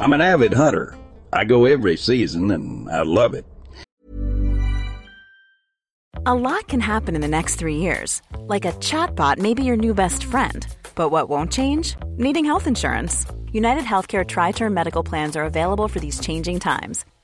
I'm an avid hunter. I go every season and I love it. A lot can happen in the next three years. Like a chatbot may be your new best friend. But what won't change? Needing health insurance. United Healthcare Tri Term Medical Plans are available for these changing times.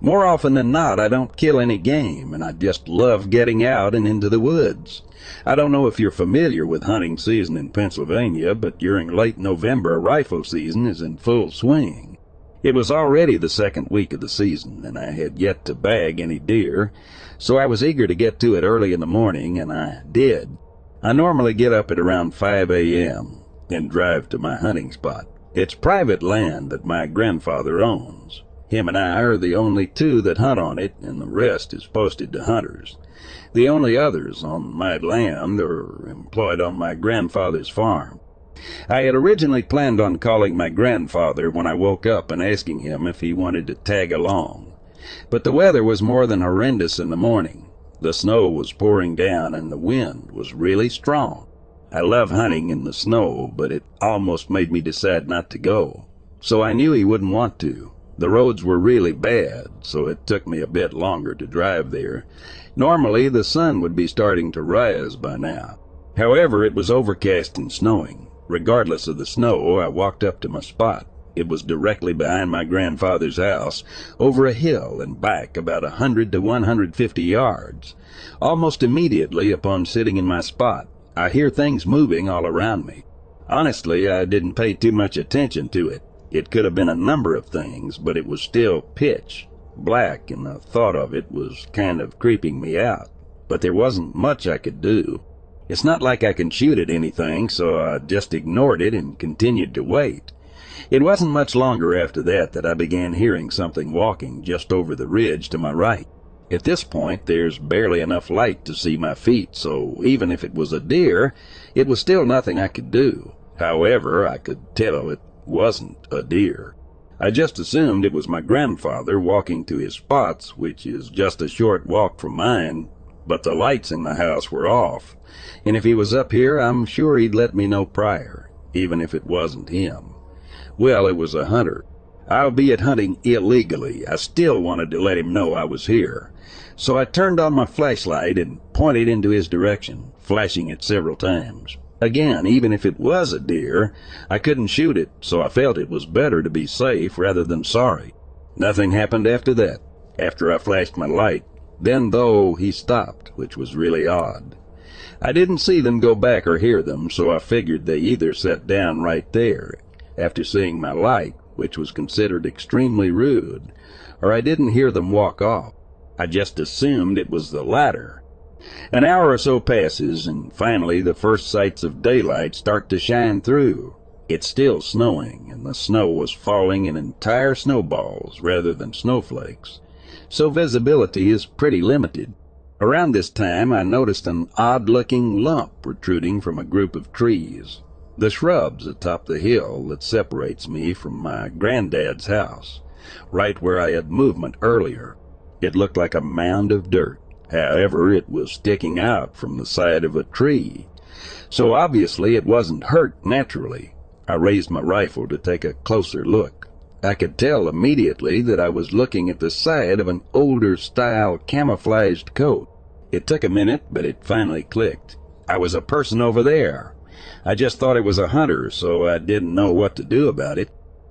More often than not, I don't kill any game, and I just love getting out and into the woods. I don't know if you're familiar with hunting season in Pennsylvania, but during late November, rifle season is in full swing. It was already the second week of the season, and I had yet to bag any deer, so I was eager to get to it early in the morning, and I did. I normally get up at around 5 a.m. and drive to my hunting spot. It's private land that my grandfather owns. Him and I are the only two that hunt on it, and the rest is posted to hunters. The only others on my land are employed on my grandfather's farm. I had originally planned on calling my grandfather when I woke up and asking him if he wanted to tag along. But the weather was more than horrendous in the morning. The snow was pouring down and the wind was really strong. I love hunting in the snow, but it almost made me decide not to go. So I knew he wouldn't want to. The roads were really bad, so it took me a bit longer to drive there. Normally, the sun would be starting to rise by now. However, it was overcast and snowing. Regardless of the snow, I walked up to my spot. It was directly behind my grandfather's house, over a hill and back about a hundred to one hundred fifty yards. Almost immediately upon sitting in my spot, I hear things moving all around me. Honestly, I didn't pay too much attention to it. It could have been a number of things, but it was still pitch black, and the thought of it was kind of creeping me out. But there wasn't much I could do. It's not like I can shoot at anything, so I just ignored it and continued to wait. It wasn't much longer after that that I began hearing something walking just over the ridge to my right. At this point, there's barely enough light to see my feet, so even if it was a deer, it was still nothing I could do. However, I could tell it wasn't a deer. I just assumed it was my grandfather walking to his spots, which is just a short walk from mine, but the lights in the house were off, and if he was up here, I'm sure he'd let me know prior, even if it wasn't him. Well, it was a hunter. Albeit hunting illegally, I still wanted to let him know I was here. So I turned on my flashlight and pointed into his direction, flashing it several times. Again, even if it was a deer, I couldn't shoot it, so I felt it was better to be safe rather than sorry. Nothing happened after that, after I flashed my light. Then, though, he stopped, which was really odd. I didn't see them go back or hear them, so I figured they either sat down right there, after seeing my light, which was considered extremely rude, or I didn't hear them walk off. I just assumed it was the latter. An hour or so passes, and finally the first sights of daylight start to shine through. It's still snowing, and the snow was falling in entire snowballs rather than snowflakes, so visibility is pretty limited. Around this time, I noticed an odd-looking lump protruding from a group of trees, the shrubs atop the hill that separates me from my granddad's house, right where I had movement earlier. It looked like a mound of dirt. However, it was sticking out from the side of a tree, so obviously it wasn't hurt naturally. I raised my rifle to take a closer look. I could tell immediately that I was looking at the side of an older style camouflaged coat. It took a minute, but it finally clicked. I was a person over there. I just thought it was a hunter, so I didn't know what to do about it.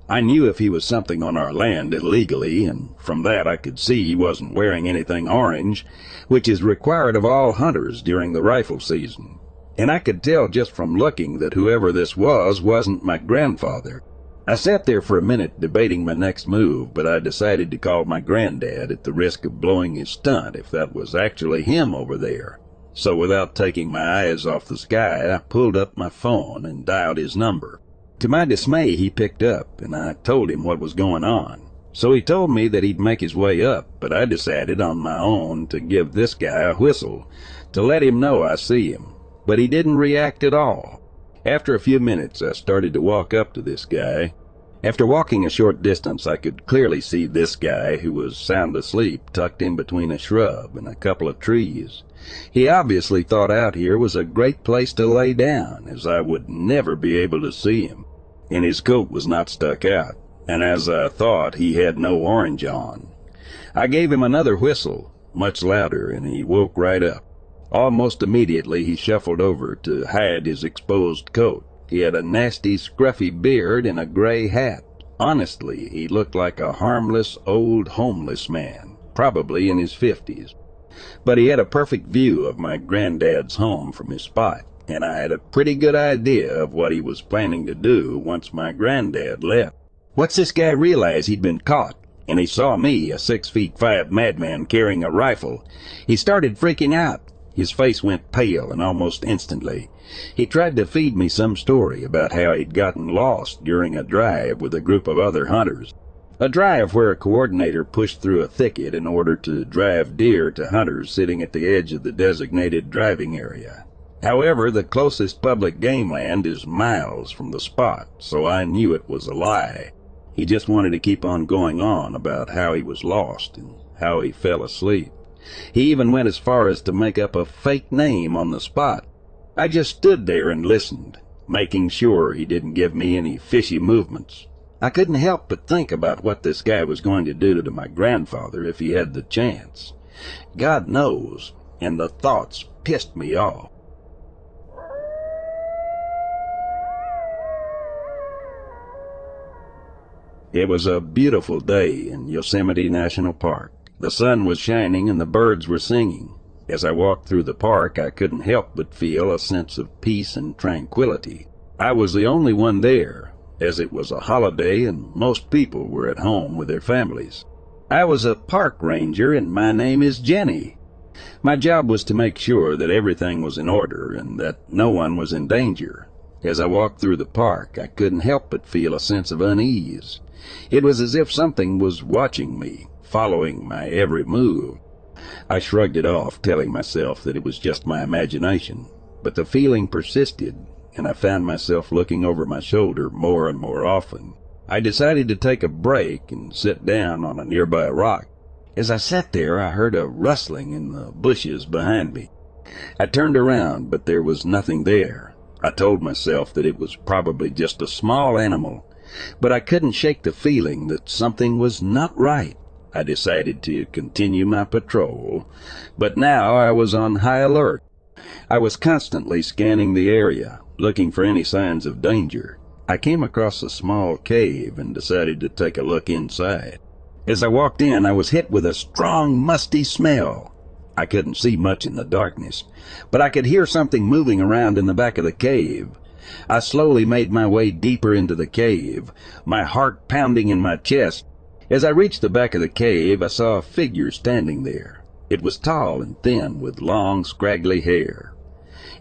I knew if he was something on our land illegally, and from that I could see he wasn't wearing anything orange, which is required of all hunters during the rifle season. And I could tell just from looking that whoever this was wasn't my grandfather. I sat there for a minute debating my next move, but I decided to call my granddad at the risk of blowing his stunt if that was actually him over there. So without taking my eyes off the sky, I pulled up my phone and dialed his number. To my dismay, he picked up, and I told him what was going on. So he told me that he'd make his way up, but I decided on my own to give this guy a whistle to let him know I see him. But he didn't react at all. After a few minutes, I started to walk up to this guy. After walking a short distance, I could clearly see this guy, who was sound asleep, tucked in between a shrub and a couple of trees. He obviously thought out here was a great place to lay down, as I would never be able to see him and his coat was not stuck out, and as I thought, he had no orange on. I gave him another whistle, much louder, and he woke right up. Almost immediately he shuffled over to hide his exposed coat. He had a nasty, scruffy beard and a gray hat. Honestly, he looked like a harmless, old, homeless man, probably in his fifties. But he had a perfect view of my granddad's home from his spot and I had a pretty good idea of what he was planning to do once my granddad left. Once this guy realized he'd been caught, and he saw me, a six feet five madman carrying a rifle, he started freaking out. His face went pale, and almost instantly, he tried to feed me some story about how he'd gotten lost during a drive with a group of other hunters. A drive where a coordinator pushed through a thicket in order to drive deer to hunters sitting at the edge of the designated driving area. However, the closest public game land is miles from the spot, so I knew it was a lie. He just wanted to keep on going on about how he was lost and how he fell asleep. He even went as far as to make up a fake name on the spot. I just stood there and listened, making sure he didn't give me any fishy movements. I couldn't help but think about what this guy was going to do to my grandfather if he had the chance. God knows, and the thoughts pissed me off. It was a beautiful day in Yosemite National Park. The sun was shining and the birds were singing. As I walked through the park, I couldn't help but feel a sense of peace and tranquility. I was the only one there, as it was a holiday and most people were at home with their families. I was a park ranger and my name is Jenny. My job was to make sure that everything was in order and that no one was in danger. As I walked through the park, I couldn't help but feel a sense of unease. It was as if something was watching me, following my every move. I shrugged it off, telling myself that it was just my imagination. But the feeling persisted, and I found myself looking over my shoulder more and more often. I decided to take a break and sit down on a nearby rock. As I sat there, I heard a rustling in the bushes behind me. I turned around, but there was nothing there. I told myself that it was probably just a small animal, but I couldn't shake the feeling that something was not right. I decided to continue my patrol, but now I was on high alert. I was constantly scanning the area, looking for any signs of danger. I came across a small cave and decided to take a look inside. As I walked in, I was hit with a strong, musty smell. I couldn't see much in the darkness, but I could hear something moving around in the back of the cave. I slowly made my way deeper into the cave, my heart pounding in my chest. As I reached the back of the cave, I saw a figure standing there. It was tall and thin, with long, scraggly hair.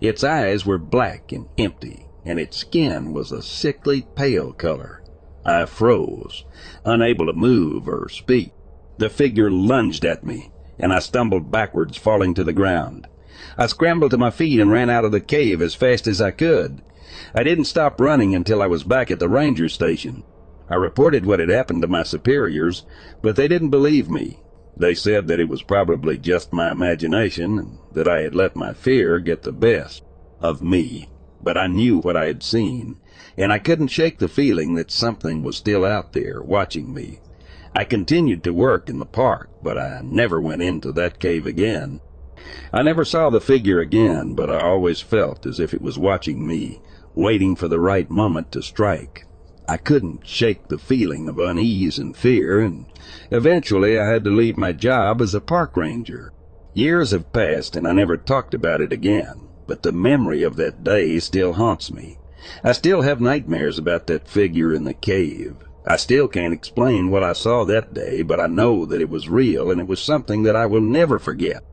Its eyes were black and empty, and its skin was a sickly pale color. I froze, unable to move or speak. The figure lunged at me, and I stumbled backwards, falling to the ground. I scrambled to my feet and ran out of the cave as fast as I could. I didn't stop running until I was back at the ranger station. I reported what had happened to my superiors, but they didn't believe me. They said that it was probably just my imagination and that I had let my fear get the best of me. But I knew what I had seen, and I couldn't shake the feeling that something was still out there watching me. I continued to work in the park, but I never went into that cave again. I never saw the figure again, but I always felt as if it was watching me, waiting for the right moment to strike. I couldn't shake the feeling of unease and fear, and eventually I had to leave my job as a park ranger. Years have passed and I never talked about it again, but the memory of that day still haunts me. I still have nightmares about that figure in the cave. I still can't explain what I saw that day, but I know that it was real and it was something that I will never forget.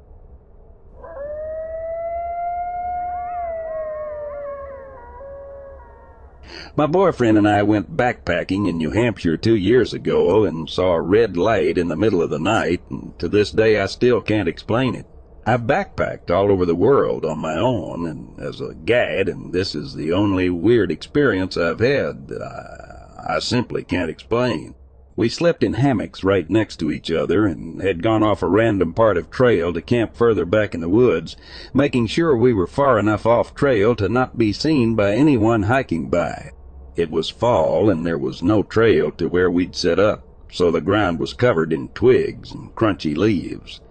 My boyfriend and I went backpacking in New Hampshire two years ago and saw a red light in the middle of the night, and to this day I still can't explain it. I've backpacked all over the world on my own and as a guide, and this is the only weird experience I've had that I, I simply can't explain. We slept in hammocks right next to each other and had gone off a random part of trail to camp further back in the woods, making sure we were far enough off trail to not be seen by anyone hiking by. It was fall and there was no trail to where we'd set up, so the ground was covered in twigs and crunchy leaves.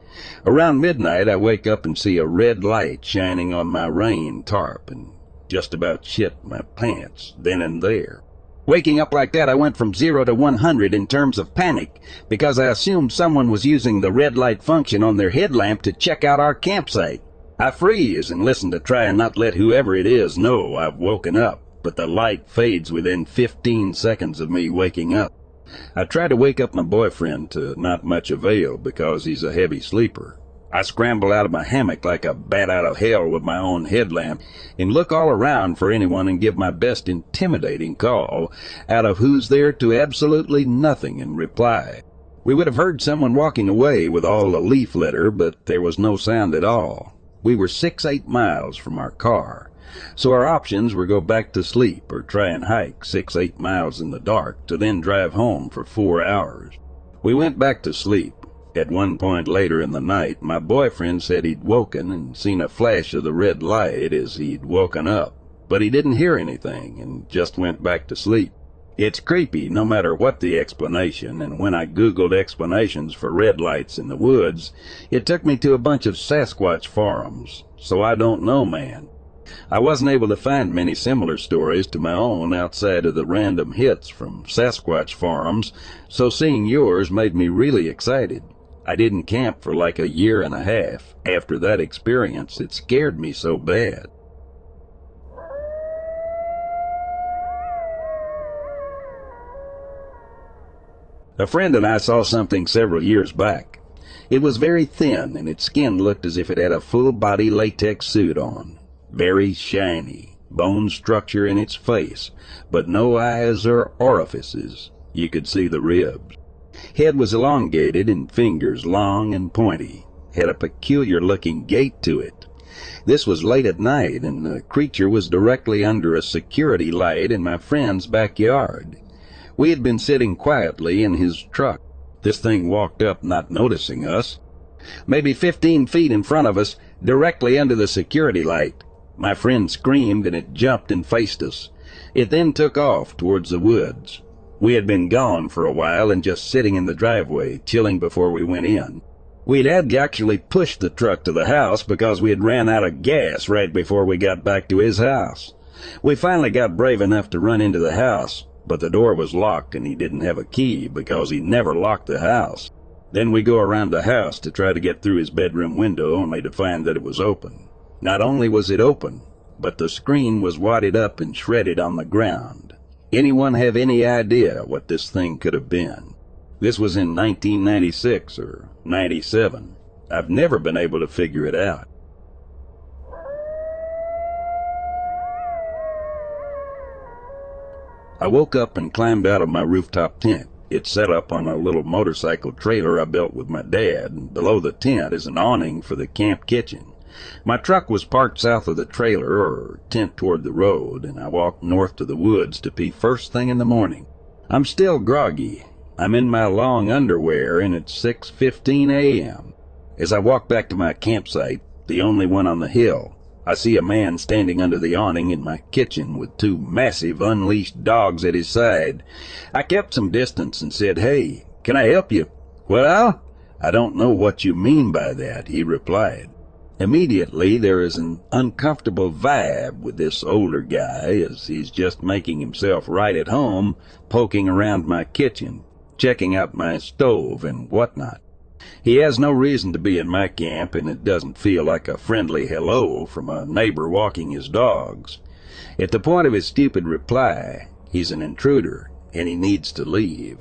Around midnight, I wake up and see a red light shining on my rain tarp and just about shit my pants then and there. Waking up like that, I went from zero to 100 in terms of panic because I assumed someone was using the red light function on their headlamp to check out our campsite. I freeze and listen to try and not let whoever it is know I've woken up but the light fades within 15 seconds of me waking up. I try to wake up my boyfriend to not much avail because he's a heavy sleeper. I scramble out of my hammock like a bat out of hell with my own headlamp and look all around for anyone and give my best intimidating call, out of who's there to absolutely nothing in reply. We would have heard someone walking away with all the leaf litter, but there was no sound at all. We were six, eight miles from our car. So our options were go back to sleep or try and hike six, eight miles in the dark to then drive home for four hours. We went back to sleep. At one point later in the night, my boyfriend said he'd woken and seen a flash of the red light as he'd woken up, but he didn't hear anything and just went back to sleep. It's creepy no matter what the explanation, and when I googled explanations for red lights in the woods, it took me to a bunch of Sasquatch forums, so I don't know, man. I wasn't able to find many similar stories to my own outside of the random hits from Sasquatch forums, so seeing yours made me really excited. I didn't camp for like a year and a half. After that experience, it scared me so bad. A friend and I saw something several years back. It was very thin, and its skin looked as if it had a full body latex suit on very shiny, bone structure in its face, but no eyes or orifices. You could see the ribs. Head was elongated and fingers long and pointy. Had a peculiar looking gait to it. This was late at night, and the creature was directly under a security light in my friend's backyard. We had been sitting quietly in his truck. This thing walked up, not noticing us. Maybe fifteen feet in front of us, directly under the security light. My friend screamed and it jumped and faced us. It then took off towards the woods. We had been gone for a while and just sitting in the driveway, chilling before we went in. We'd had actually pushed the truck to the house because we had ran out of gas right before we got back to his house. We finally got brave enough to run into the house, but the door was locked and he didn't have a key because he never locked the house. Then we go around the house to try to get through his bedroom window only to find that it was open. Not only was it open, but the screen was wadded up and shredded on the ground. Anyone have any idea what this thing could have been? This was in 1996 or 97. I've never been able to figure it out. I woke up and climbed out of my rooftop tent. It's set up on a little motorcycle trailer I built with my dad, and below the tent is an awning for the camp kitchen. My truck was parked south of the trailer, or tent toward the road, and I walked north to the woods to pee first thing in the morning. I'm still groggy. I'm in my long underwear, and it's 6.15 a.m. As I walk back to my campsite, the only one on the hill, I see a man standing under the awning in my kitchen with two massive unleashed dogs at his side. I kept some distance and said, Hey, can I help you? Well, I don't know what you mean by that, he replied. Immediately there is an uncomfortable vibe with this older guy as he's just making himself right at home, poking around my kitchen, checking out my stove and whatnot. He has no reason to be in my camp, and it doesn't feel like a friendly hello from a neighbor walking his dogs. At the point of his stupid reply, he's an intruder, and he needs to leave.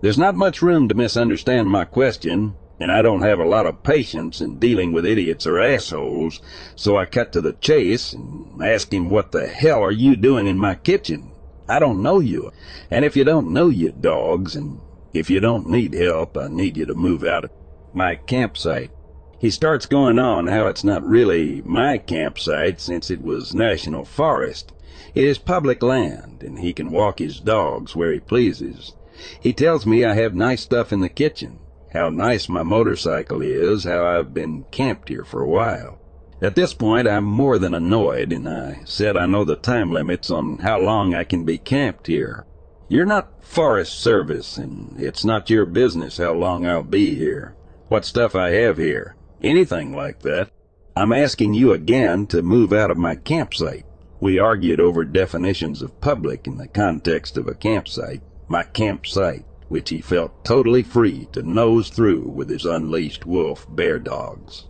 There's not much room to misunderstand my question, and I don't have a lot of patience in dealing with idiots or assholes, so I cut to the chase and ask him what the hell are you doing in my kitchen? I don't know you, and if you don't know you dogs, and if you don't need help, I need you to move out of my campsite. He starts going on how it's not really my campsite since it was national forest. It is public land, and he can walk his dogs where he pleases. He tells me I have nice stuff in the kitchen, how nice my motorcycle is, how I've been camped here for a while. At this point, I'm more than annoyed, and I said I know the time limits on how long I can be camped here. You're not Forest Service, and it's not your business how long I'll be here, what stuff I have here, anything like that. I'm asking you again to move out of my campsite. We argued over definitions of public in the context of a campsite, my campsite which he felt totally free to nose through with his unleashed wolf bear dogs.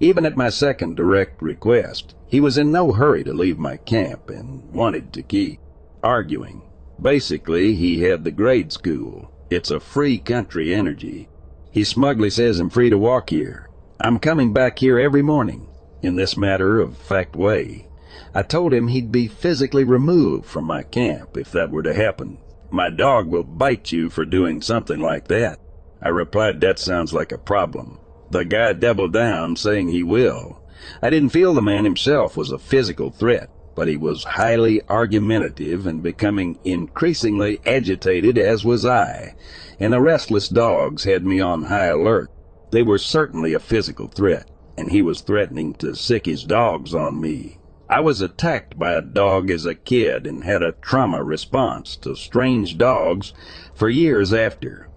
Even at my second direct request, he was in no hurry to leave my camp and wanted to keep arguing. Basically, he had the grade school. It's a free country energy. He smugly says I'm free to walk here. I'm coming back here every morning, in this matter of fact way. I told him he'd be physically removed from my camp if that were to happen, my dog will bite you for doing something like that. I replied, That sounds like a problem. The guy doubled down, saying he will. I didn't feel the man himself was a physical threat, but he was highly argumentative and becoming increasingly agitated, as was I, and the restless dogs had me on high alert. They were certainly a physical threat, and he was threatening to sic his dogs on me. I was attacked by a dog as a kid and had a trauma response to strange dogs for years after.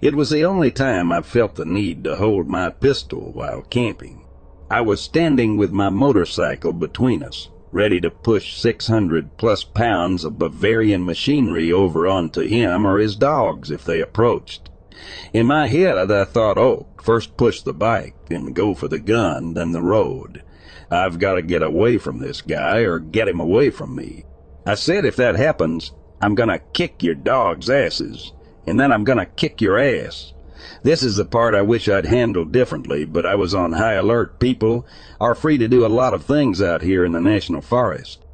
It was the only time I felt the need to hold my pistol while camping. I was standing with my motorcycle between us, ready to push 600 plus pounds of Bavarian machinery over onto him or his dogs if they approached. In my head, I thought, oh, first push the bike, then go for the gun, then the road. I've got to get away from this guy or get him away from me. I said if that happens, I'm going to kick your dog's asses, and then I'm going to kick your ass. This is the part I wish I'd handled differently, but I was on high alert. People are free to do a lot of things out here in the national forest.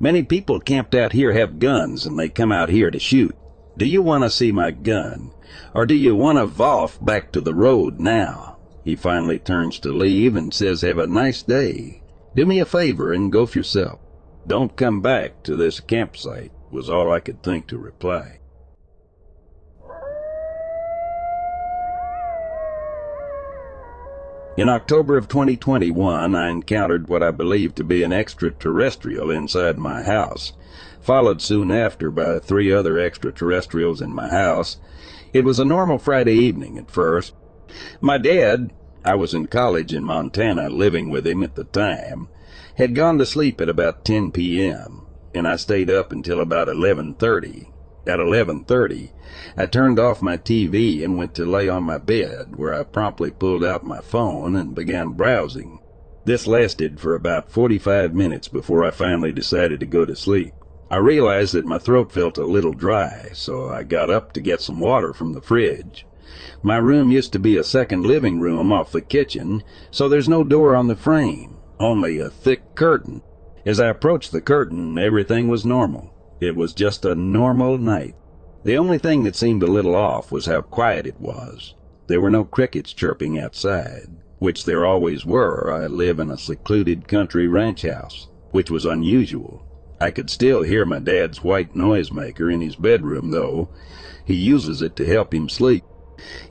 Many people camped out here have guns and they come out here to shoot. Do you want to see my gun? Or do you want to voff back to the road now? He finally turns to leave and says, Have a nice day. Do me a favor and go for yourself. Don't come back to this campsite, was all I could think to reply. In October of 2021, I encountered what I believed to be an extraterrestrial inside my house, followed soon after by three other extraterrestrials in my house. It was a normal Friday evening at first, my dad, I was in college in Montana living with him at the time, had gone to sleep at about 10 p.m., and I stayed up until about 11.30. At 11.30, I turned off my TV and went to lay on my bed, where I promptly pulled out my phone and began browsing. This lasted for about 45 minutes before I finally decided to go to sleep. I realized that my throat felt a little dry, so I got up to get some water from the fridge. My room used to be a second living room off the kitchen, so there's no door on the frame, only a thick curtain. As I approached the curtain, everything was normal. It was just a normal night. The only thing that seemed a little off was how quiet it was. There were no crickets chirping outside, which there always were. I live in a secluded country ranch house, which was unusual. I could still hear my dad's white noisemaker in his bedroom, though. He uses it to help him sleep.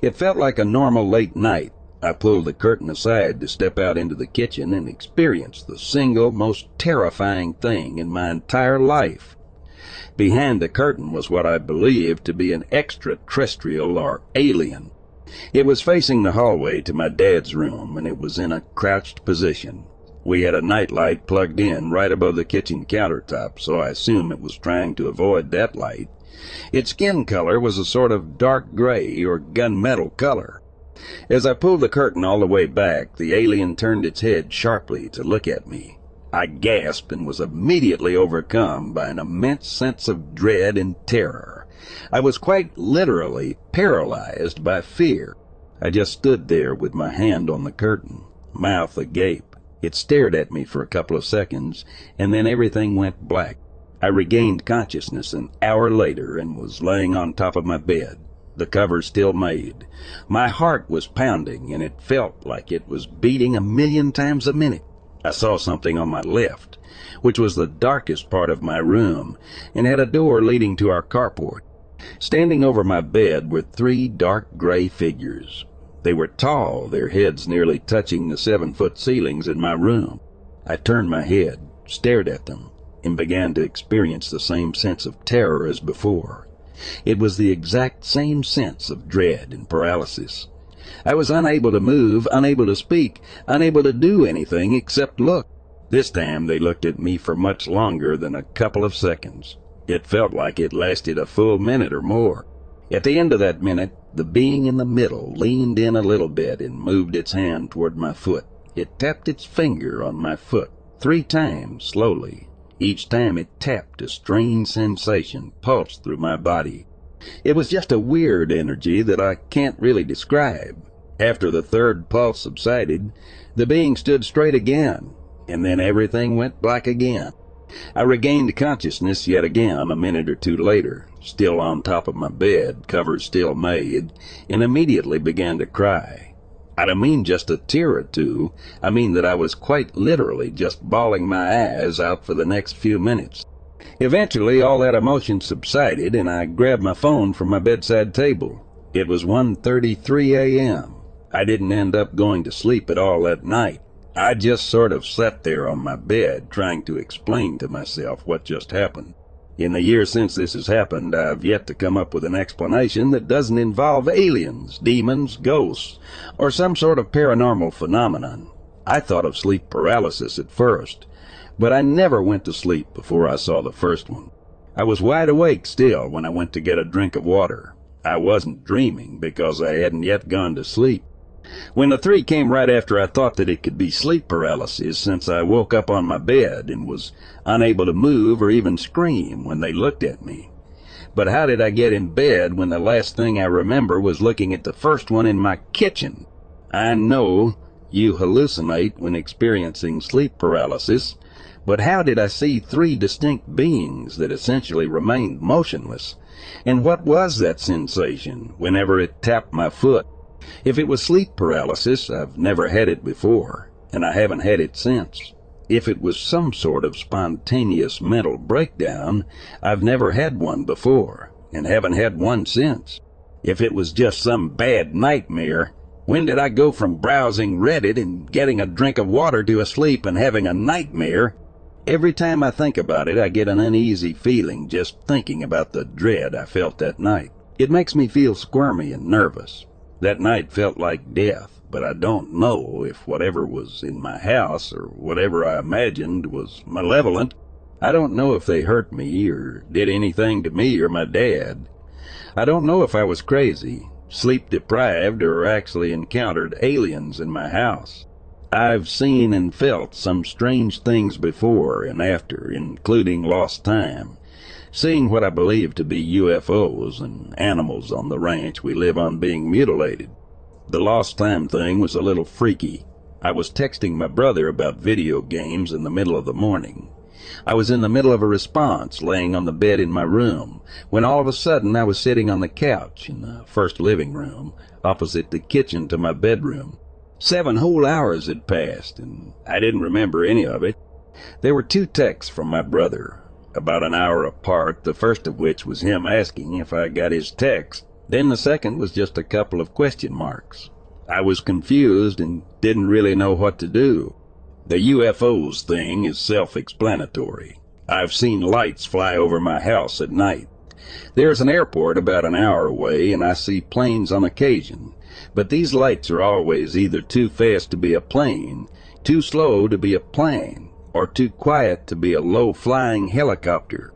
It felt like a normal late night. I pulled the curtain aside to step out into the kitchen and experience the single most terrifying thing in my entire life. Behind the curtain was what I believed to be an extraterrestrial or alien. It was facing the hallway to my dad's room, and it was in a crouched position. We had a nightlight plugged in right above the kitchen countertop, so I assume it was trying to avoid that light. Its skin color was a sort of dark gray or gunmetal color. As I pulled the curtain all the way back, the alien turned its head sharply to look at me. I gasped and was immediately overcome by an immense sense of dread and terror. I was quite literally paralyzed by fear. I just stood there with my hand on the curtain, mouth agape. It stared at me for a couple of seconds, and then everything went black. I regained consciousness an hour later and was laying on top of my bed, the cover still made. My heart was pounding, and it felt like it was beating a million times a minute. I saw something on my left, which was the darkest part of my room, and had a door leading to our carport. Standing over my bed were three dark gray figures. They were tall, their heads nearly touching the seven foot ceilings in my room. I turned my head, stared at them, and began to experience the same sense of terror as before. It was the exact same sense of dread and paralysis. I was unable to move, unable to speak, unable to do anything except look. This time they looked at me for much longer than a couple of seconds. It felt like it lasted a full minute or more. At the end of that minute, the being in the middle leaned in a little bit and moved its hand toward my foot. It tapped its finger on my foot three times slowly. Each time it tapped, a strange sensation pulsed through my body. It was just a weird energy that I can't really describe. After the third pulse subsided, the being stood straight again, and then everything went black again. I regained consciousness yet again a minute or two later, still on top of my bed, covers still made, and immediately began to cry. I don't mean just a tear or two, I mean that I was quite literally just bawling my eyes out for the next few minutes. Eventually, all that emotion subsided, and I grabbed my phone from my bedside table. It was 1.33 a.m. I didn't end up going to sleep at all that night. I just sort of sat there on my bed trying to explain to myself what just happened. In the years since this has happened, I've yet to come up with an explanation that doesn't involve aliens, demons, ghosts, or some sort of paranormal phenomenon. I thought of sleep paralysis at first, but I never went to sleep before I saw the first one. I was wide awake still when I went to get a drink of water. I wasn't dreaming because I hadn't yet gone to sleep. When the three came right after I thought that it could be sleep paralysis since I woke up on my bed and was unable to move or even scream when they looked at me. But how did I get in bed when the last thing I remember was looking at the first one in my kitchen? I know you hallucinate when experiencing sleep paralysis, but how did I see three distinct beings that essentially remained motionless? And what was that sensation whenever it tapped my foot? If it was sleep paralysis, I've never had it before, and I haven't had it since. If it was some sort of spontaneous mental breakdown, I've never had one before, and haven't had one since. If it was just some bad nightmare, When did I go from browsing Reddit and getting a drink of water to a sleep and having a nightmare? Every time I think about it, I get an uneasy feeling just thinking about the dread I felt that night. It makes me feel squirmy and nervous. That night felt like death, but I don't know if whatever was in my house or whatever I imagined was malevolent. I don't know if they hurt me or did anything to me or my dad. I don't know if I was crazy, sleep deprived, or actually encountered aliens in my house. I've seen and felt some strange things before and after, including lost time seeing what I believe to be UFOs and animals on the ranch we live on being mutilated. The lost time thing was a little freaky. I was texting my brother about video games in the middle of the morning. I was in the middle of a response, laying on the bed in my room, when all of a sudden I was sitting on the couch in the first living room, opposite the kitchen to my bedroom. Seven whole hours had passed, and I didn't remember any of it. There were two texts from my brother, about an hour apart, the first of which was him asking if I got his text. Then the second was just a couple of question marks. I was confused and didn't really know what to do. The UFOs thing is self-explanatory. I've seen lights fly over my house at night. There's an airport about an hour away and I see planes on occasion. But these lights are always either too fast to be a plane, too slow to be a plane, or too quiet to be a low-flying helicopter.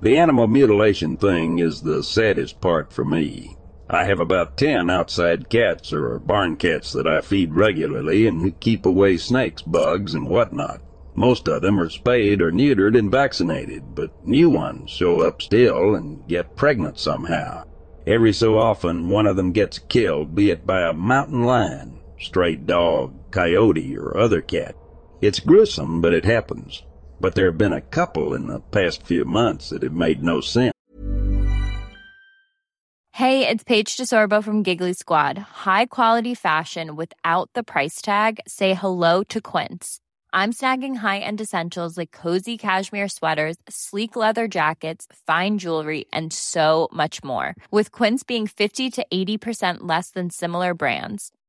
The animal mutilation thing is the saddest part for me. I have about ten outside cats or barn cats that I feed regularly and who keep away snakes, bugs, and whatnot. Most of them are spayed or neutered and vaccinated, but new ones show up still and get pregnant somehow. Every so often, one of them gets killed, be it by a mountain lion, stray dog, coyote, or other cat. It's gruesome, but it happens. But there have been a couple in the past few months that have made no sense. Hey, it's Paige DeSorbo from Giggly Squad. High quality fashion without the price tag. Say hello to Quince. I'm snagging high-end essentials like cozy cashmere sweaters, sleek leather jackets, fine jewelry, and so much more. With Quince being 50 to 80% less than similar brands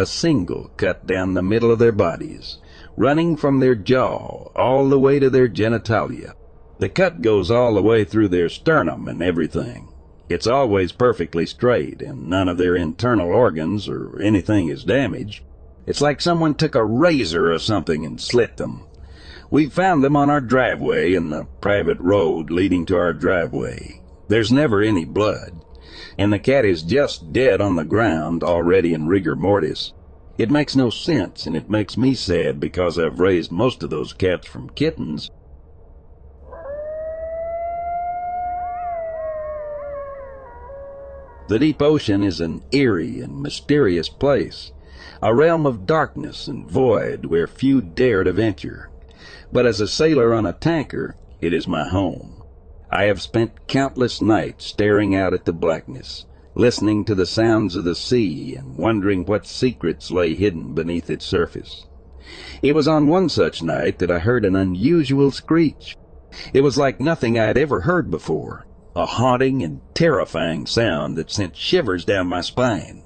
a single cut down the middle of their bodies, running from their jaw all the way to their genitalia. The cut goes all the way through their sternum and everything. It's always perfectly straight, and none of their internal organs or anything is damaged. It's like someone took a razor or something and slit them. We found them on our driveway in the private road leading to our driveway. There's never any blood and the cat is just dead on the ground, already in rigor mortis. It makes no sense, and it makes me sad because I've raised most of those cats from kittens. The deep ocean is an eerie and mysterious place, a realm of darkness and void where few dare to venture. But as a sailor on a tanker, it is my home. I have spent countless nights staring out at the blackness, listening to the sounds of the sea and wondering what secrets lay hidden beneath its surface. It was on one such night that I heard an unusual screech. It was like nothing I had ever heard before, a haunting and terrifying sound that sent shivers down my spine.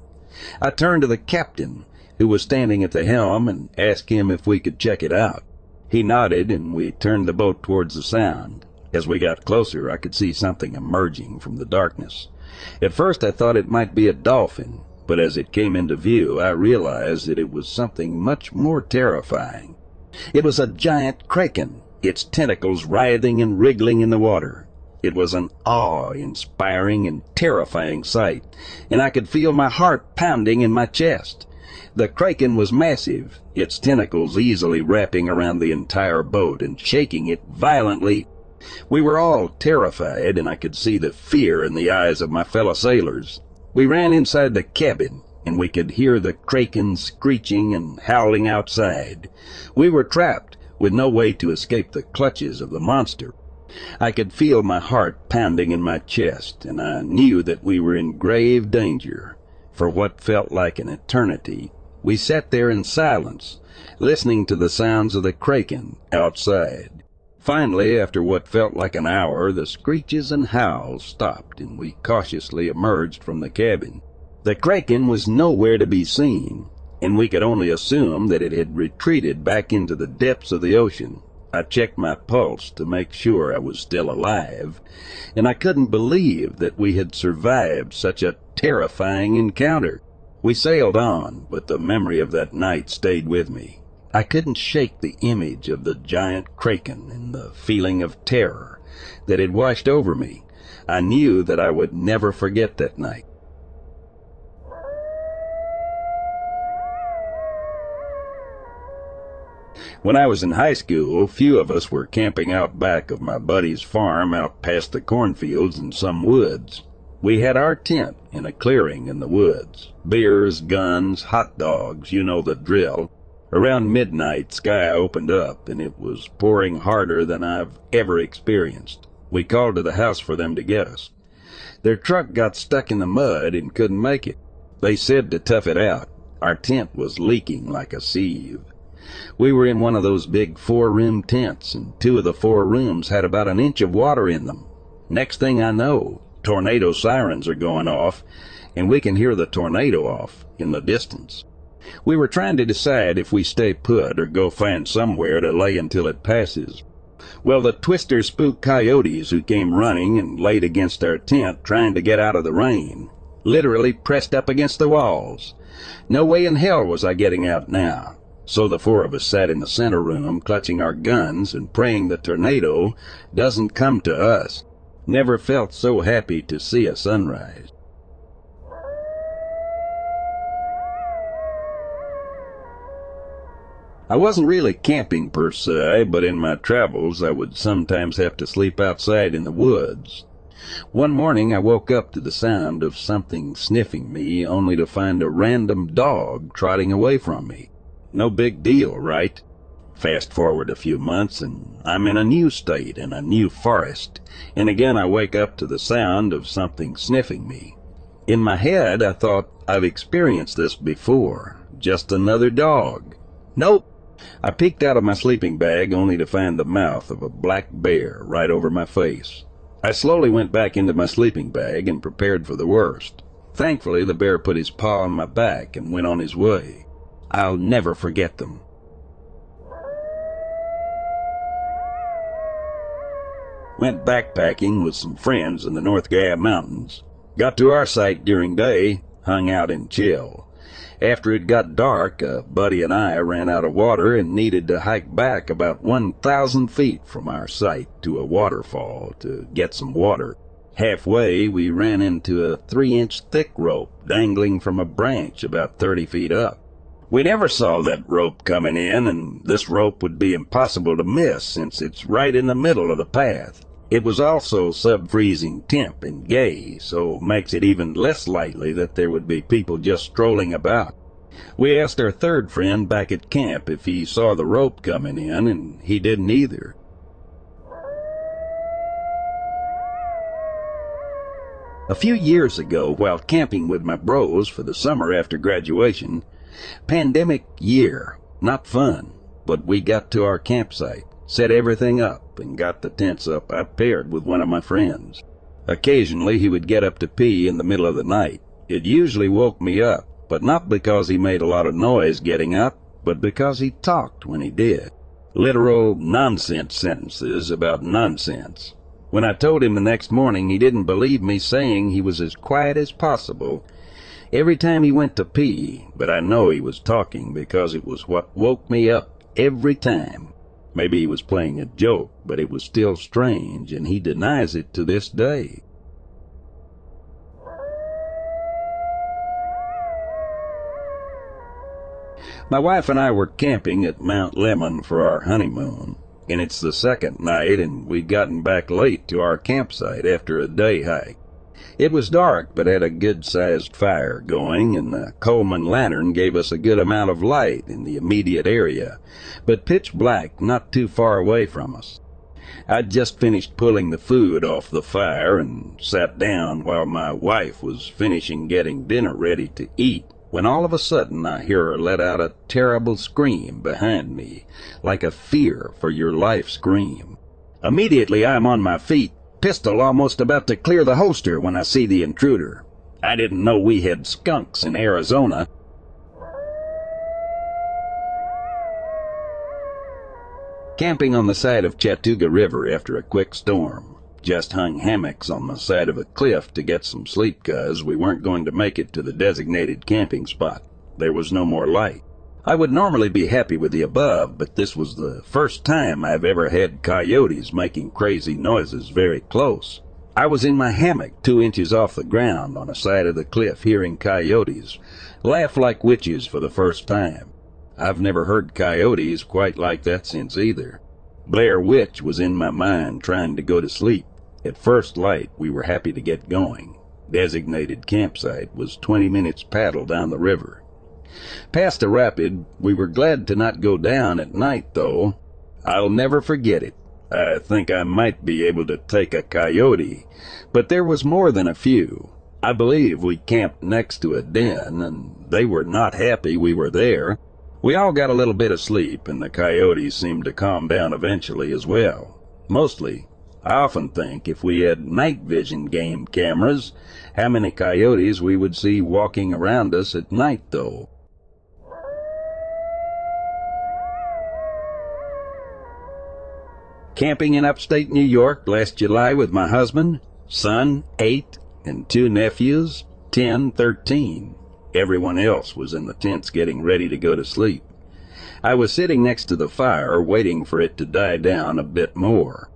I turned to the captain, who was standing at the helm, and asked him if we could check it out. He nodded, and we turned the boat towards the sound. As we got closer, I could see something emerging from the darkness. At first I thought it might be a dolphin, but as it came into view, I realized that it was something much more terrifying. It was a giant kraken, its tentacles writhing and wriggling in the water. It was an awe-inspiring and terrifying sight, and I could feel my heart pounding in my chest. The kraken was massive, its tentacles easily wrapping around the entire boat and shaking it violently. We were all terrified, and I could see the fear in the eyes of my fellow sailors. We ran inside the cabin, and we could hear the kraken screeching and howling outside. We were trapped, with no way to escape the clutches of the monster. I could feel my heart pounding in my chest, and I knew that we were in grave danger. For what felt like an eternity, we sat there in silence, listening to the sounds of the kraken outside. Finally, after what felt like an hour, the screeches and howls stopped, and we cautiously emerged from the cabin. The kraken was nowhere to be seen, and we could only assume that it had retreated back into the depths of the ocean. I checked my pulse to make sure I was still alive, and I couldn't believe that we had survived such a terrifying encounter. We sailed on, but the memory of that night stayed with me. I couldn't shake the image of the giant kraken and the feeling of terror that had washed over me. I knew that I would never forget that night. When I was in high school, few of us were camping out back of my buddy's farm out past the cornfields and some woods. We had our tent in a clearing in the woods. Beers, guns, hot dogs, you know the drill. Around midnight, sky opened up and it was pouring harder than I've ever experienced. We called to the house for them to get us. Their truck got stuck in the mud and couldn't make it. They said to tough it out. Our tent was leaking like a sieve. We were in one of those big four-room tents, and two of the four rooms had about an inch of water in them. Next thing I know, tornado sirens are going off, and we can hear the tornado off in the distance. We were trying to decide if we stay put or go find somewhere to lay until it passes. Well, the twister spooked coyotes who came running and laid against our tent trying to get out of the rain, literally pressed up against the walls. No way in hell was I getting out now. So the four of us sat in the center room, clutching our guns and praying the tornado doesn't come to us. Never felt so happy to see a sunrise. I wasn't really camping per se, but in my travels I would sometimes have to sleep outside in the woods. One morning I woke up to the sound of something sniffing me, only to find a random dog trotting away from me. No big deal, right? Fast forward a few months and I'm in a new state in a new forest, and again I wake up to the sound of something sniffing me. In my head I thought I've experienced this before. Just another dog. Nope. I peeked out of my sleeping bag only to find the mouth of a black bear right over my face. I slowly went back into my sleeping bag and prepared for the worst. Thankfully, the bear put his paw on my back and went on his way. I'll never forget them. Went backpacking with some friends in the North Gab Mountains. Got to our site during day, hung out and chill. After it got dark, a buddy and I ran out of water and needed to hike back about 1,000 feet from our site to a waterfall to get some water. Halfway, we ran into a three inch thick rope dangling from a branch about 30 feet up. We never saw that rope coming in, and this rope would be impossible to miss since it's right in the middle of the path. It was also sub-freezing temp and gay, so makes it even less likely that there would be people just strolling about. We asked our third friend back at camp if he saw the rope coming in, and he didn't either. A few years ago, while camping with my bros for the summer after graduation, Pandemic year, not fun, but we got to our campsite, set everything up, and got the tents up I paired with one of my friends. Occasionally he would get up to pee in the middle of the night. It usually woke me up, but not because he made a lot of noise getting up, but because he talked when he did. Literal nonsense sentences about nonsense. When I told him the next morning, he didn't believe me saying he was as quiet as possible every time he went to pee, but I know he was talking because it was what woke me up every time. Maybe he was playing a joke, but it was still strange, and he denies it to this day. My wife and I were camping at Mount Lemmon for our honeymoon, and it's the second night, and we'd gotten back late to our campsite after a day hike. It was dark, but had a good sized fire going, and the Coleman lantern gave us a good amount of light in the immediate area, but pitch black not too far away from us. I'd just finished pulling the food off the fire and sat down while my wife was finishing getting dinner ready to eat when all of a sudden I hear her let out a terrible scream behind me, like a fear for your life scream. Immediately I'm on my feet, pistol almost about to clear the holster when I see the intruder. I didn't know we had skunks in Arizona. Camping on the side of Chattooga River after a quick storm. Just hung hammocks on the side of a cliff to get some sleep cause we weren't going to make it to the designated camping spot. There was no more light. I would normally be happy with the above, but this was the first time I've ever had coyotes making crazy noises very close. I was in my hammock two inches off the ground on a side of the cliff hearing coyotes laugh like witches for the first time. I've never heard coyotes quite like that since either. Blair Witch was in my mind trying to go to sleep. At first light, we were happy to get going. Designated campsite was 20 minutes paddle down the river. Past the rapid, we were glad to not go down at night, though. I'll never forget it. I think I might be able to take a coyote, but there was more than a few. I believe we camped next to a den, and they were not happy we were there. We all got a little bit of sleep, and the coyotes seemed to calm down eventually as well. Mostly I often think if we had night vision game cameras, how many coyotes we would see walking around us at night, though. Camping in upstate New York last July with my husband, son, eight, and two nephews, ten, thirteen. Everyone else was in the tents getting ready to go to sleep. I was sitting next to the fire waiting for it to die down a bit more.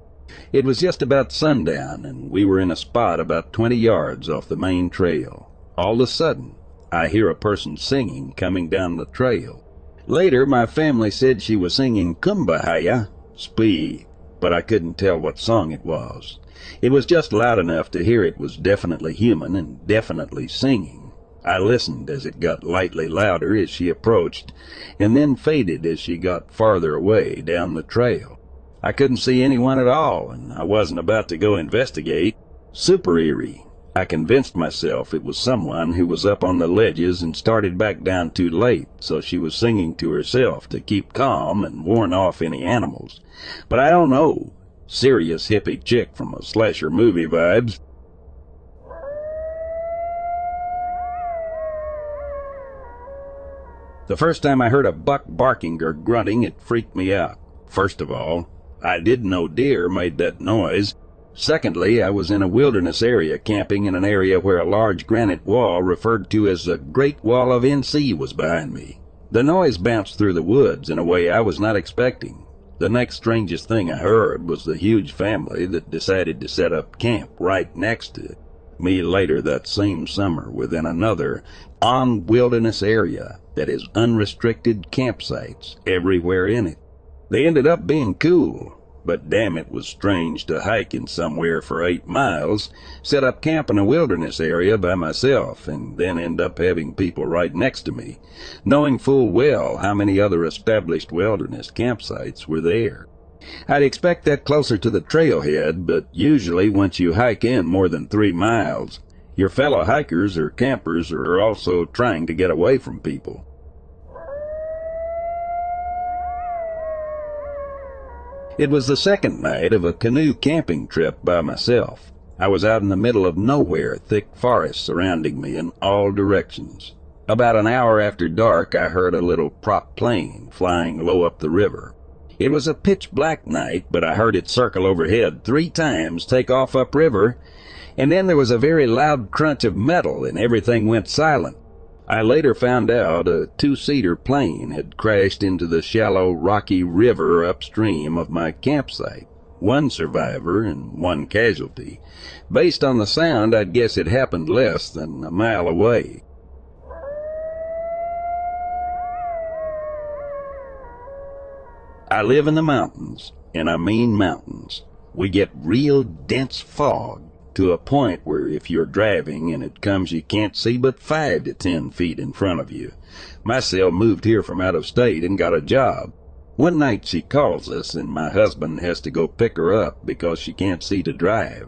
It was just about sundown, and we were in a spot about twenty yards off the main trail. All of a sudden, I hear a person singing coming down the trail. Later, my family said she was singing Kumbaya, Spee, but I couldn't tell what song it was. It was just loud enough to hear it was definitely human and definitely singing. I listened as it got lightly louder as she approached, and then faded as she got farther away down the trail. I couldn't see anyone at all, and I wasn't about to go investigate. Super eerie. I convinced myself it was someone who was up on the ledges and started back down too late, so she was singing to herself to keep calm and warn off any animals. But I don't know. Serious hippie chick from a slasher movie vibes. The first time I heard a buck barking or grunting, it freaked me out. First of all, I didn't know deer made that noise. Secondly, I was in a wilderness area camping in an area where a large granite wall referred to as the Great Wall of NC was behind me. The noise bounced through the woods in a way I was not expecting. The next strangest thing I heard was the huge family that decided to set up camp right next to me later that same summer within another on wilderness area that has unrestricted campsites everywhere in it. They ended up being cool, but damn it was strange to hike in somewhere for eight miles, set up camp in a wilderness area by myself, and then end up having people right next to me, knowing full well how many other established wilderness campsites were there. I'd expect that closer to the trailhead, but usually once you hike in more than three miles, your fellow hikers or campers are also trying to get away from people. It was the second night of a canoe camping trip by myself. I was out in the middle of nowhere, thick forest surrounding me in all directions. About an hour after dark, I heard a little prop plane flying low up the river. It was a pitch black night, but I heard it circle overhead three times, take off upriver, and then there was a very loud crunch of metal and everything went silent. I later found out a two-seater plane had crashed into the shallow, rocky river upstream of my campsite. One survivor and one casualty. Based on the sound, I'd guess it happened less than a mile away. I live in the mountains, and I mean mountains. We get real dense fog to a point where if you're driving and it comes you can't see but five to ten feet in front of you. My cell moved here from out of state and got a job. One night she calls us and my husband has to go pick her up because she can't see to drive.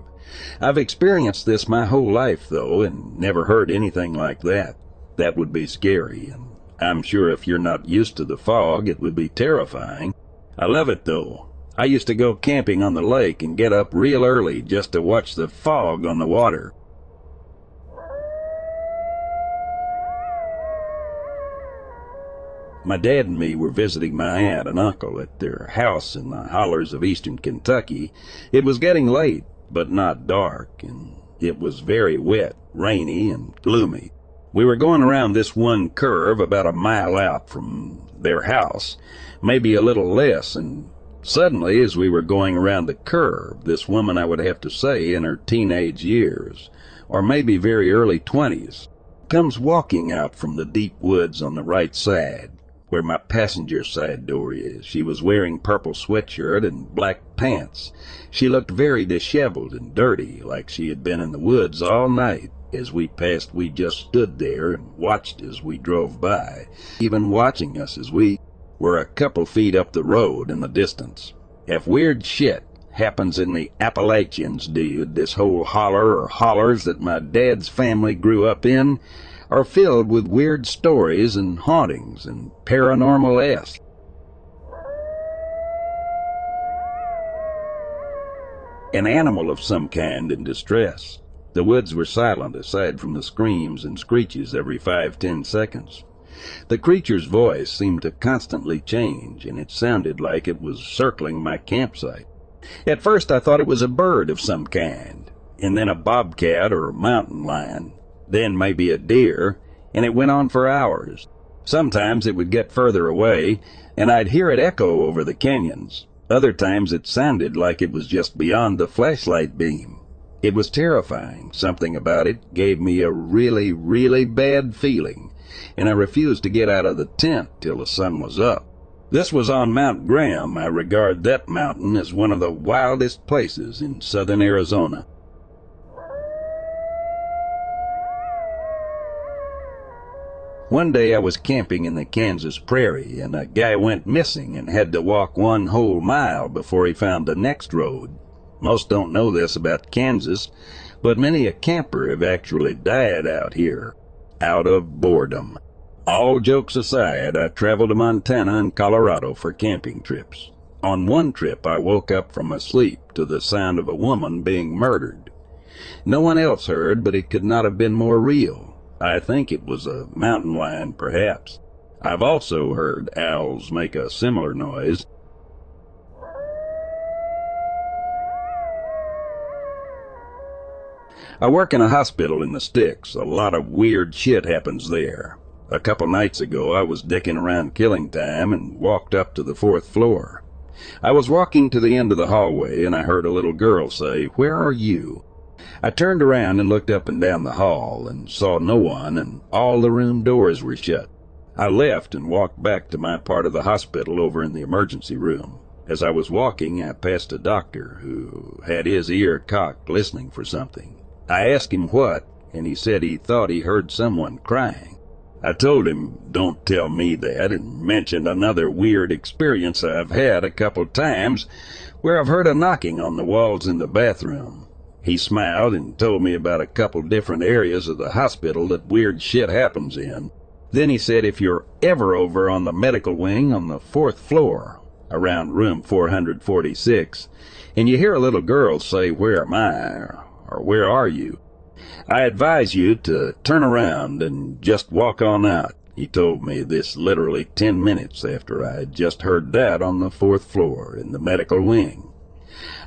I've experienced this my whole life though and never heard anything like that. That would be scary and I'm sure if you're not used to the fog it would be terrifying. I love it though. I used to go camping on the lake and get up real early just to watch the fog on the water. My dad and me were visiting my aunt and uncle at their house in the hollers of eastern Kentucky. It was getting late, but not dark, and it was very wet, rainy, and gloomy. We were going around this one curve about a mile out from their house, maybe a little less, and Suddenly, as we were going around the curve, this woman I would have to say in her teenage years, or maybe very early twenties, comes walking out from the deep woods on the right side, where my passenger side door is. She was wearing purple sweatshirt and black pants. She looked very disheveled and dirty, like she had been in the woods all night. As we passed, we just stood there and watched as we drove by, even watching us as we we're a couple feet up the road in the distance. If weird shit happens in the Appalachians, dude, this whole holler or hollers that my dad's family grew up in are filled with weird stories and hauntings and paranormal s. An animal of some kind in distress. The woods were silent aside from the screams and screeches every five, ten seconds. The creature's voice seemed to constantly change, and it sounded like it was circling my campsite. At first I thought it was a bird of some kind, and then a bobcat or a mountain lion, then maybe a deer, and it went on for hours. Sometimes it would get further away, and I'd hear it echo over the canyons. Other times it sounded like it was just beyond the flashlight beam. It was terrifying. Something about it gave me a really, really bad feeling and I refused to get out of the tent till the sun was up. This was on Mount Graham. I regard that mountain as one of the wildest places in southern Arizona. One day I was camping in the Kansas prairie and a guy went missing and had to walk one whole mile before he found the next road. Most don't know this about Kansas, but many a camper have actually died out here out of boredom. All jokes aside, I traveled to Montana and Colorado for camping trips. On one trip, I woke up from a sleep to the sound of a woman being murdered. No one else heard, but it could not have been more real. I think it was a mountain lion, perhaps. I've also heard owls make a similar noise, I work in a hospital in the sticks. A lot of weird shit happens there. A couple nights ago, I was dicking around killing time and walked up to the fourth floor. I was walking to the end of the hallway and I heard a little girl say, Where are you? I turned around and looked up and down the hall and saw no one and all the room doors were shut. I left and walked back to my part of the hospital over in the emergency room. As I was walking, I passed a doctor who had his ear cocked listening for something. I asked him what, and he said he thought he heard someone crying. I told him, don't tell me that, and mentioned another weird experience I've had a couple times where I've heard a knocking on the walls in the bathroom. He smiled and told me about a couple different areas of the hospital that weird shit happens in. Then he said if you're ever over on the medical wing on the fourth floor, around room 446, and you hear a little girl say, Where am I? or where are you? I advise you to turn around and just walk on out. He told me this literally ten minutes after I had just heard that on the fourth floor in the medical wing.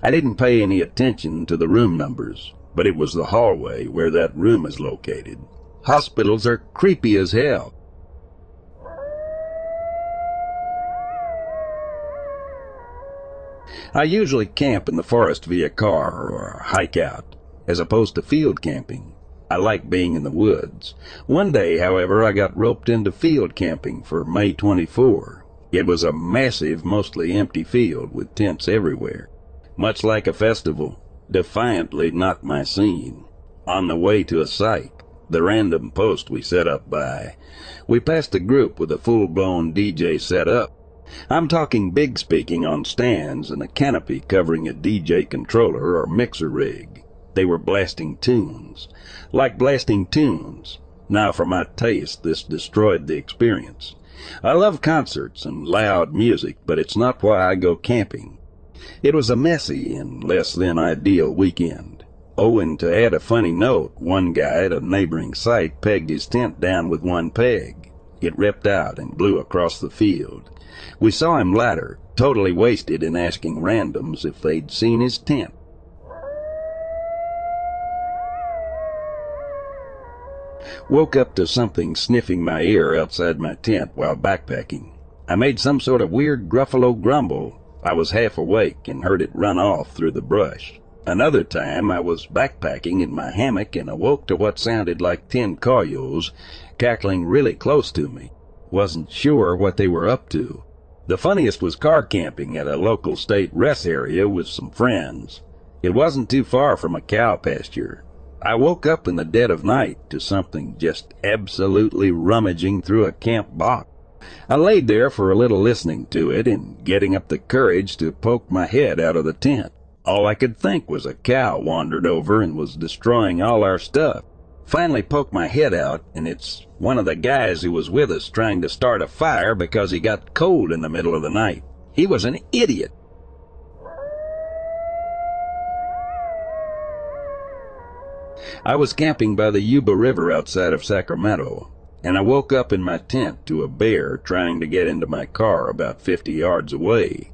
I didn't pay any attention to the room numbers, but it was the hallway where that room is located. Hospitals are creepy as hell. I usually camp in the forest via car or hike out, as opposed to field camping. I like being in the woods. One day, however, I got roped into field camping for May 24. It was a massive, mostly empty field with tents everywhere. Much like a festival, defiantly not my scene. On the way to a site, the random post we set up by, we passed a group with a full-blown DJ set up. I'm talking big speaking on stands and a canopy covering a DJ controller or mixer rig. They were blasting tunes. Like blasting tunes. Now for my taste, this destroyed the experience. I love concerts and loud music, but it's not why I go camping. It was a messy and less than ideal weekend. Oh, and to add a funny note, one guy at a neighboring site pegged his tent down with one peg. It ripped out and blew across the field. We saw him later, totally wasted in asking randoms if they'd seen his tent. Woke up to something sniffing my ear outside my tent while backpacking. I made some sort of weird gruffalo grumble. I was half awake and heard it run off through the brush. Another time I was backpacking in my hammock and awoke to what sounded like ten coyotes cackling really close to me. Wasn't sure what they were up to. The funniest was car camping at a local state rest area with some friends. It wasn't too far from a cow pasture. I woke up in the dead of night to something just absolutely rummaging through a camp box. I laid there for a little listening to it and getting up the courage to poke my head out of the tent. All I could think was a cow wandered over and was destroying all our stuff. Finally poked my head out, and it's one of the guys who was with us trying to start a fire because he got cold in the middle of the night. He was an idiot. I was camping by the Yuba River outside of Sacramento, and I woke up in my tent to a bear trying to get into my car about 50 yards away.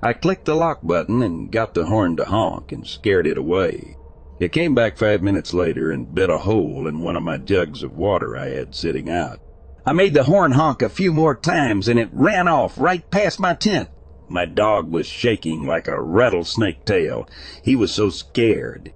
I clicked the lock button and got the horn to honk and scared it away. It came back five minutes later and bit a hole in one of my jugs of water I had sitting out. I made the horn honk a few more times and it ran off right past my tent. My dog was shaking like a rattlesnake tail. He was so scared.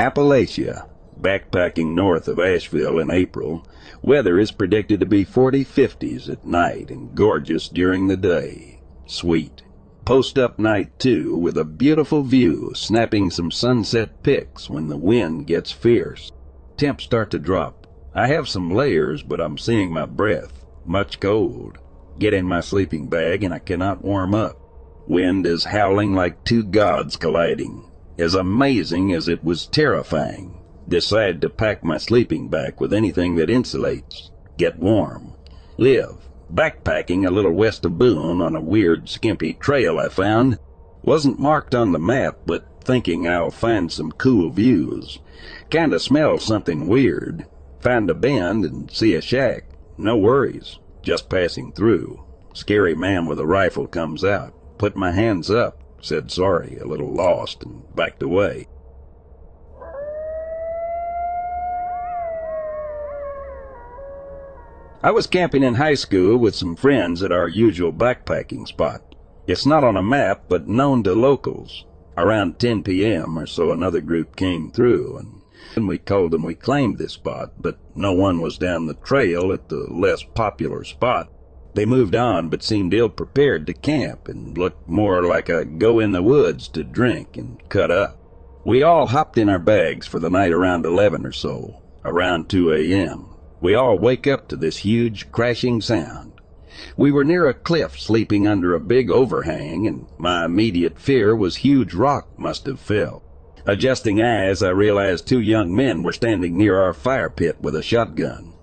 Appalachia, backpacking north of Asheville in April, weather is predicted to be 40 50s at night and gorgeous during the day. Sweet. Post up night too with a beautiful view, snapping some sunset pics when the wind gets fierce. Temps start to drop. I have some layers, but I'm seeing my breath. Much cold. Get in my sleeping bag and I cannot warm up. Wind is howling like two gods colliding as amazing as it was terrifying. Decide to pack my sleeping bag with anything that insulates. Get warm. Live. Backpacking a little west of Boone on a weird, skimpy trail I found. Wasn't marked on the map, but thinking I'll find some cool views. Kinda smell something weird. Find a bend and see a shack. No worries. Just passing through. Scary man with a rifle comes out. Put my hands up said sorry, a little lost, and backed away. I was camping in high school with some friends at our usual backpacking spot. It's not on a map, but known to locals. Around 10 p.m. or so, another group came through, and we told them we claimed this spot, but no one was down the trail at the less popular spot. They moved on, but seemed ill prepared to camp and looked more like a go in the woods to drink and cut up. We all hopped in our bags for the night around 11 or so, around 2 a.m. We all wake up to this huge crashing sound. We were near a cliff sleeping under a big overhang, and my immediate fear was huge rock must have fell. Adjusting eyes, I realized two young men were standing near our fire pit with a shotgun.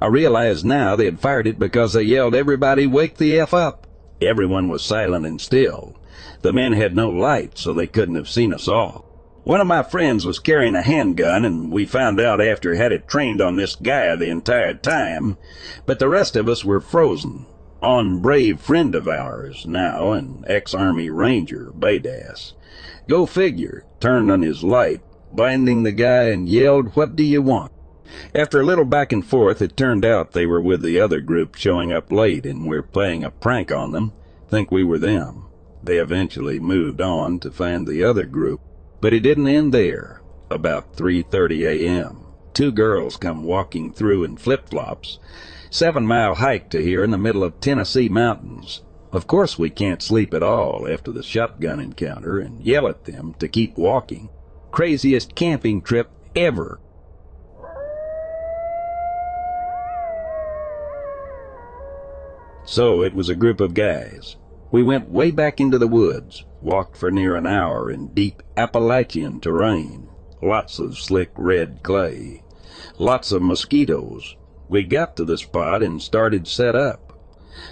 I realized now they had fired it because they yelled, Everybody wake the F up. Everyone was silent and still. The men had no light, so they couldn't have seen us all. One of my friends was carrying a handgun, and we found out after he had it trained on this guy the entire time, but the rest of us were frozen. on brave friend of ours, now an ex-Army Ranger, Badass. Go figure, turned on his light, blinding the guy and yelled, What do you want? After a little back and forth, it turned out they were with the other group showing up late and we're playing a prank on them. Think we were them. They eventually moved on to find the other group, but it didn't end there. About 3.30 a.m., two girls come walking through in flip-flops. Seven mile hike to here in the middle of Tennessee mountains. Of course we can't sleep at all after the shotgun encounter and yell at them to keep walking. Craziest camping trip ever. So it was a group of guys. We went way back into the woods, walked for near an hour in deep Appalachian terrain. Lots of slick red clay. Lots of mosquitoes. We got to the spot and started set up.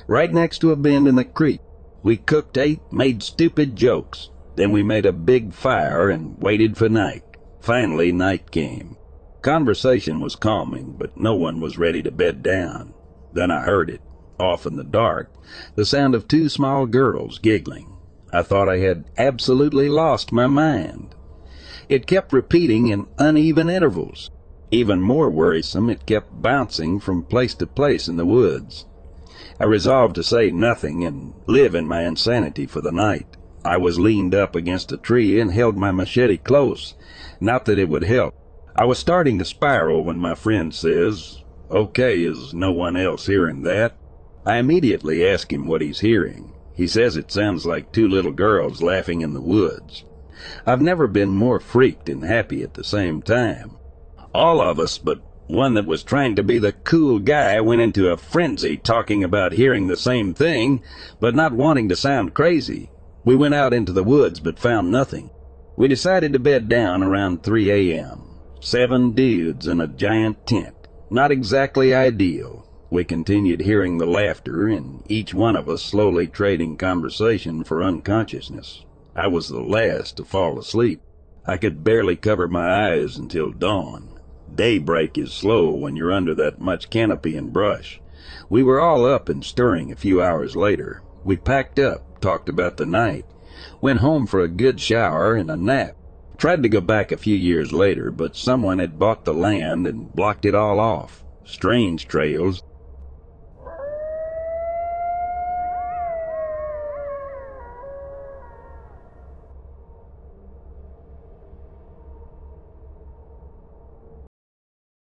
Right next to a bend in the creek. We cooked, ate, made stupid jokes. Then we made a big fire and waited for night. Finally, night came. Conversation was calming, but no one was ready to bed down. Then I heard it, off in the dark, the sound of two small girls giggling. I thought I had absolutely lost my mind. It kept repeating in uneven intervals. Even more worrisome, it kept bouncing from place to place in the woods. I resolved to say nothing and live in my insanity for the night. I was leaned up against a tree and held my machete close. Not that it would help. I was starting to spiral when my friend says, Okay, is no one else hearing that? I immediately ask him what he's hearing. He says it sounds like two little girls laughing in the woods. I've never been more freaked and happy at the same time. All of us but one that was trying to be the cool guy went into a frenzy talking about hearing the same thing, but not wanting to sound crazy. We went out into the woods but found nothing. We decided to bed down around 3 a.m. Seven dudes in a giant tent. Not exactly ideal. We continued hearing the laughter and each one of us slowly trading conversation for unconsciousness. I was the last to fall asleep. I could barely cover my eyes until dawn. Daybreak is slow when you're under that much canopy and brush. We were all up and stirring a few hours later. We packed up, talked about the night, went home for a good shower and a nap. Tried to go back a few years later, but someone had bought the land and blocked it all off. Strange trails.